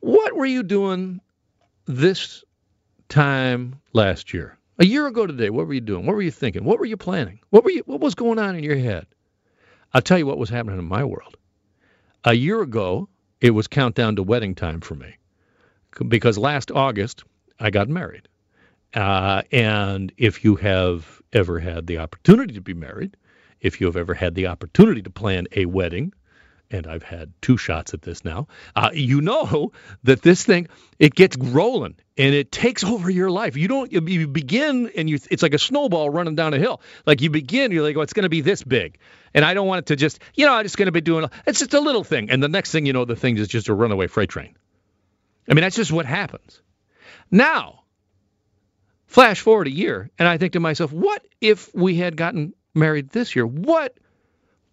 What were you doing this time last year? A year ago today, what were you doing? What were you thinking? What were you planning? What were you what was going on in your head? I'll tell you what was happening in my world. A year ago, it was countdown to wedding time for me. Because last August, I got married. Uh, and if you have ever had the opportunity to be married, if you have ever had the opportunity to plan a wedding, and I've had two shots at this now, uh, you know that this thing it gets rolling and it takes over your life. You don't you, begin and you it's like a snowball running down a hill. Like you begin, you're like, oh, it's going to be this big, and I don't want it to just you know I'm just going to be doing it's just a little thing, and the next thing you know, the thing is just a runaway freight train. I mean, that's just what happens. Now, flash forward a year, and I think to myself, what if we had gotten married this year? What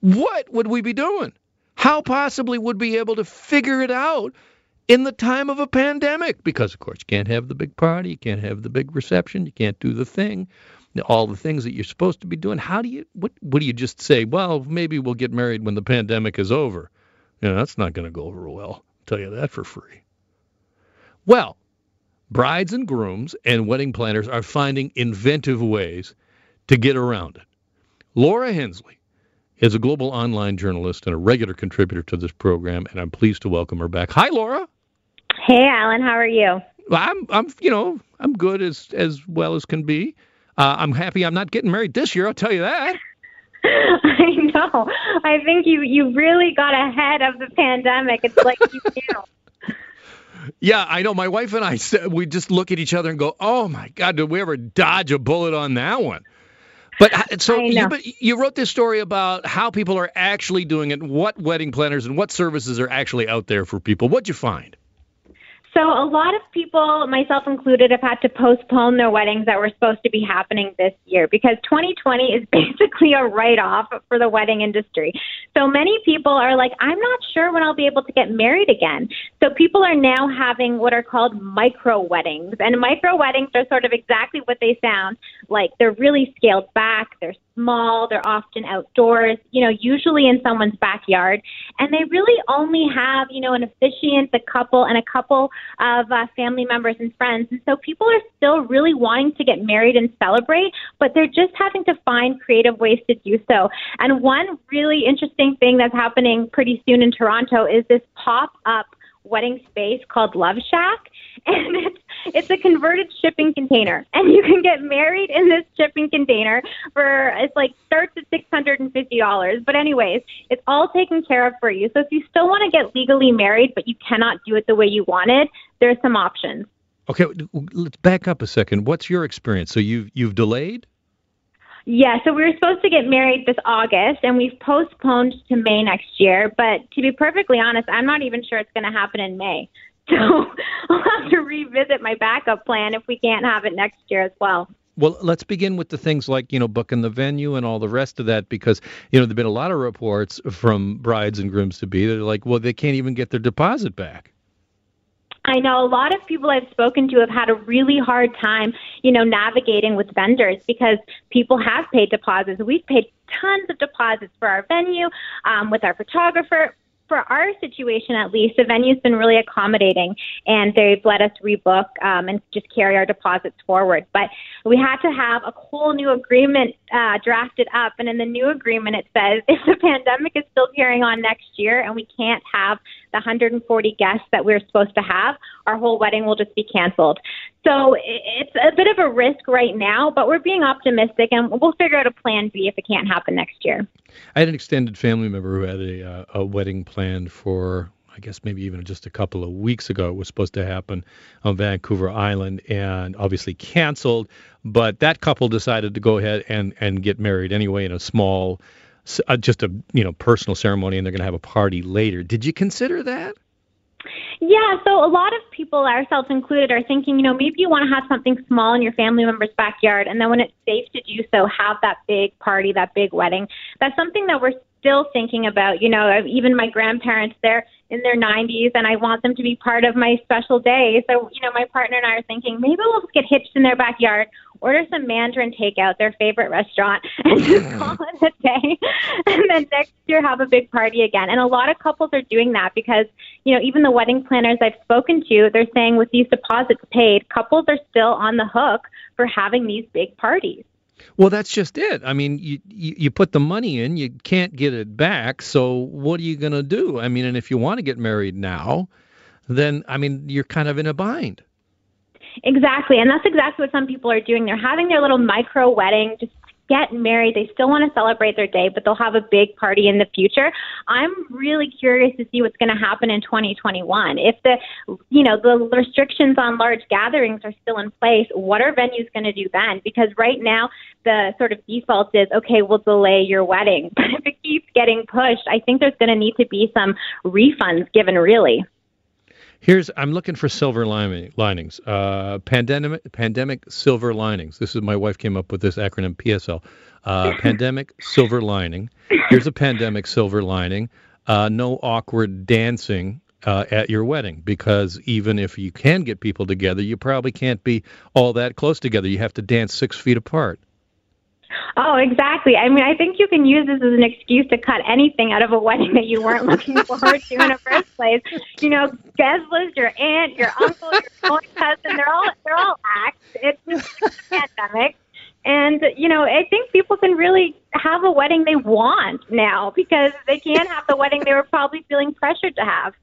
what would we be doing? How possibly would be able to figure it out in the time of a pandemic? Because, of course, you can't have the big party, you can't have the big reception, you can't do the thing, all the things that you're supposed to be doing. How do you, what, what do you just say? Well, maybe we'll get married when the pandemic is over. You know, that's not going to go over well. I'll tell you that for free. Well, brides and grooms and wedding planners are finding inventive ways to get around it. Laura Hensley is a global online journalist and a regular contributor to this program, and I'm pleased to welcome her back. Hi, Laura. Hey, Alan. How are you? I'm, I'm, you know, I'm good as as well as can be. Uh, I'm happy I'm not getting married this year. I'll tell you that. I know. I think you you really got ahead of the pandemic. It's like you knew. Yeah, I know. My wife and I we just look at each other and go, "Oh my God, did we ever dodge a bullet on that one?" But so you, but you wrote this story about how people are actually doing it, what wedding planners and what services are actually out there for people. What'd you find? So a lot of people, myself included, have had to postpone their weddings that were supposed to be happening this year because 2020 is basically a write-off for the wedding industry. So many people are like, I'm not sure when I'll be able to get married again. So people are now having what are called micro weddings, and micro weddings are sort of exactly what they sound like. They're really scaled back. They're small. They're often outdoors, you know, usually in someone's backyard. And they really only have, you know, an officiant, a couple, and a couple of uh, family members and friends. And so people are still really wanting to get married and celebrate, but they're just having to find creative ways to do so. And one really interesting thing that's happening pretty soon in Toronto is this pop up wedding space called Love Shack. And it's it's a converted shipping container, and you can get married in this shipping container for it's like starts at six hundred and fifty dollars. But anyways, it's all taken care of for you. So if you still want to get legally married, but you cannot do it the way you wanted, there's some options. Okay, let's back up a second. What's your experience? So you've you've delayed. Yeah, so we were supposed to get married this August, and we've postponed to May next year. But to be perfectly honest, I'm not even sure it's going to happen in May. So I'll have to revisit my backup plan if we can't have it next year as well. Well, let's begin with the things like, you know, booking the venue and all the rest of that because, you know, there've been a lot of reports from brides and grooms to be that are like, well, they can't even get their deposit back. I know a lot of people I've spoken to have had a really hard time, you know, navigating with vendors because people have paid deposits. We've paid tons of deposits for our venue, um, with our photographer, for our situation at least, the venue's been really accommodating and they've let us rebook um, and just carry our deposits forward. But we had to have a whole new agreement uh, drafted up. And in the new agreement, it says if the pandemic is still carrying on next year and we can't have the 140 guests that we're supposed to have, our whole wedding will just be canceled. So it's a bit of a risk right now, but we're being optimistic and we'll figure out a plan B if it can't happen next year. I had an extended family member who had a, uh, a wedding planned for I guess maybe even just a couple of weeks ago it was supposed to happen on Vancouver Island and obviously canceled. But that couple decided to go ahead and and get married anyway in a small uh, just a you know personal ceremony, and they're going to have a party later. Did you consider that? Yeah, so a lot of people, ourselves included, are thinking, you know, maybe you want to have something small in your family member's backyard, and then when it's safe to do so, have that big party, that big wedding. That's something that we're still thinking about. You know, even my grandparents, they're in their 90s, and I want them to be part of my special day. So, you know, my partner and I are thinking maybe we'll just get hitched in their backyard order some Mandarin takeout, their favorite restaurant, and just call it a day. And then next year have a big party again. And a lot of couples are doing that because, you know, even the wedding planners I've spoken to, they're saying with these deposits paid, couples are still on the hook for having these big parties. Well, that's just it. I mean, you, you, you put the money in, you can't get it back. So what are you going to do? I mean, and if you want to get married now, then I mean, you're kind of in a bind. Exactly, and that's exactly what some people are doing. They're having their little micro wedding, just get married. They still want to celebrate their day, but they'll have a big party in the future. I'm really curious to see what's going to happen in 2021. If the, you know, the restrictions on large gatherings are still in place, what are venues going to do then? Because right now, the sort of default is, okay, we'll delay your wedding. But if it keeps getting pushed, I think there's going to need to be some refunds given, really. Here's I'm looking for silver lining, linings. Uh, pandemic pandemic silver linings. This is my wife came up with this acronym PSL. Uh, pandemic silver lining. Here's a pandemic silver lining. Uh, no awkward dancing uh, at your wedding because even if you can get people together, you probably can't be all that close together. You have to dance six feet apart. Oh, exactly. I mean, I think you can use this as an excuse to cut anything out of a wedding that you weren't looking forward to in the first place. You know, guest list, your aunt, your uncle, your own cousin, they're all they're all acts. It's just a pandemic. And, you know, I think people can really have a wedding they want now because they can't have the wedding they were probably feeling pressured to have.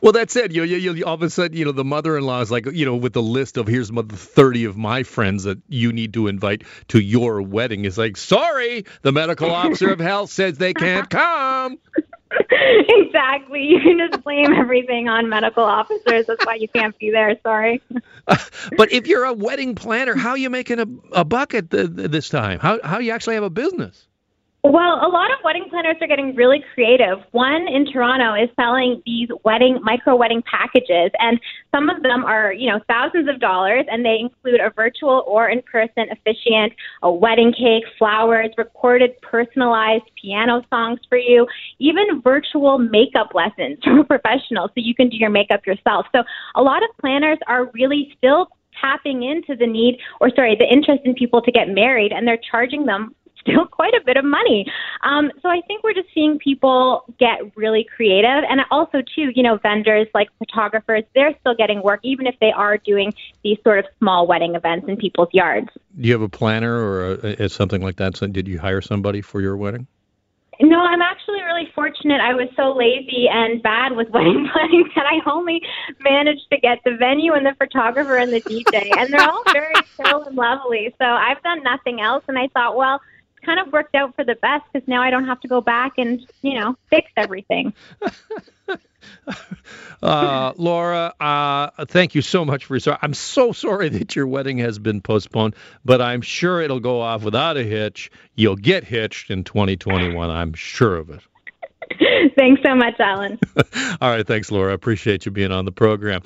Well, that's it. You, you, you, all of a sudden, you know, the mother-in-law is like, you know, with the list of here's the 30 of my friends that you need to invite to your wedding. Is like, sorry, the medical officer of health says they can't come. exactly. You can just blame everything on medical officers. That's why you can't be there. Sorry. but if you're a wedding planner, how are you making a, a bucket th- this time? How how you actually have a business? Well, a lot of wedding planners are getting really creative. One in Toronto is selling these wedding micro wedding packages, and some of them are, you know, thousands of dollars, and they include a virtual or in-person officiant, a wedding cake, flowers, recorded personalized piano songs for you, even virtual makeup lessons from a professional, so you can do your makeup yourself. So a lot of planners are really still tapping into the need or sorry the interest in people to get married and they're charging them still quite a bit of money. Um, so I think we're just seeing people get really creative, and also too, you know, vendors like photographers, they're still getting work even if they are doing these sort of small wedding events in people's yards. Do you have a planner or a, a, something like that? So did you hire somebody for your wedding? No, I'm actually really fortunate. I was so lazy and bad with wedding planning that I only managed to get the venue and the photographer and the DJ, and they're all very chill and lovely. So I've done nothing else, and I thought, well, kind of worked out for the best because now I don't have to go back and you know fix everything. uh, Laura, uh, thank you so much for your. I'm so sorry that your wedding has been postponed, but I'm sure it'll go off without a hitch. You'll get hitched in 2021. I'm sure of it. thanks so much, Alan. All right, thanks, Laura. I appreciate you being on the program.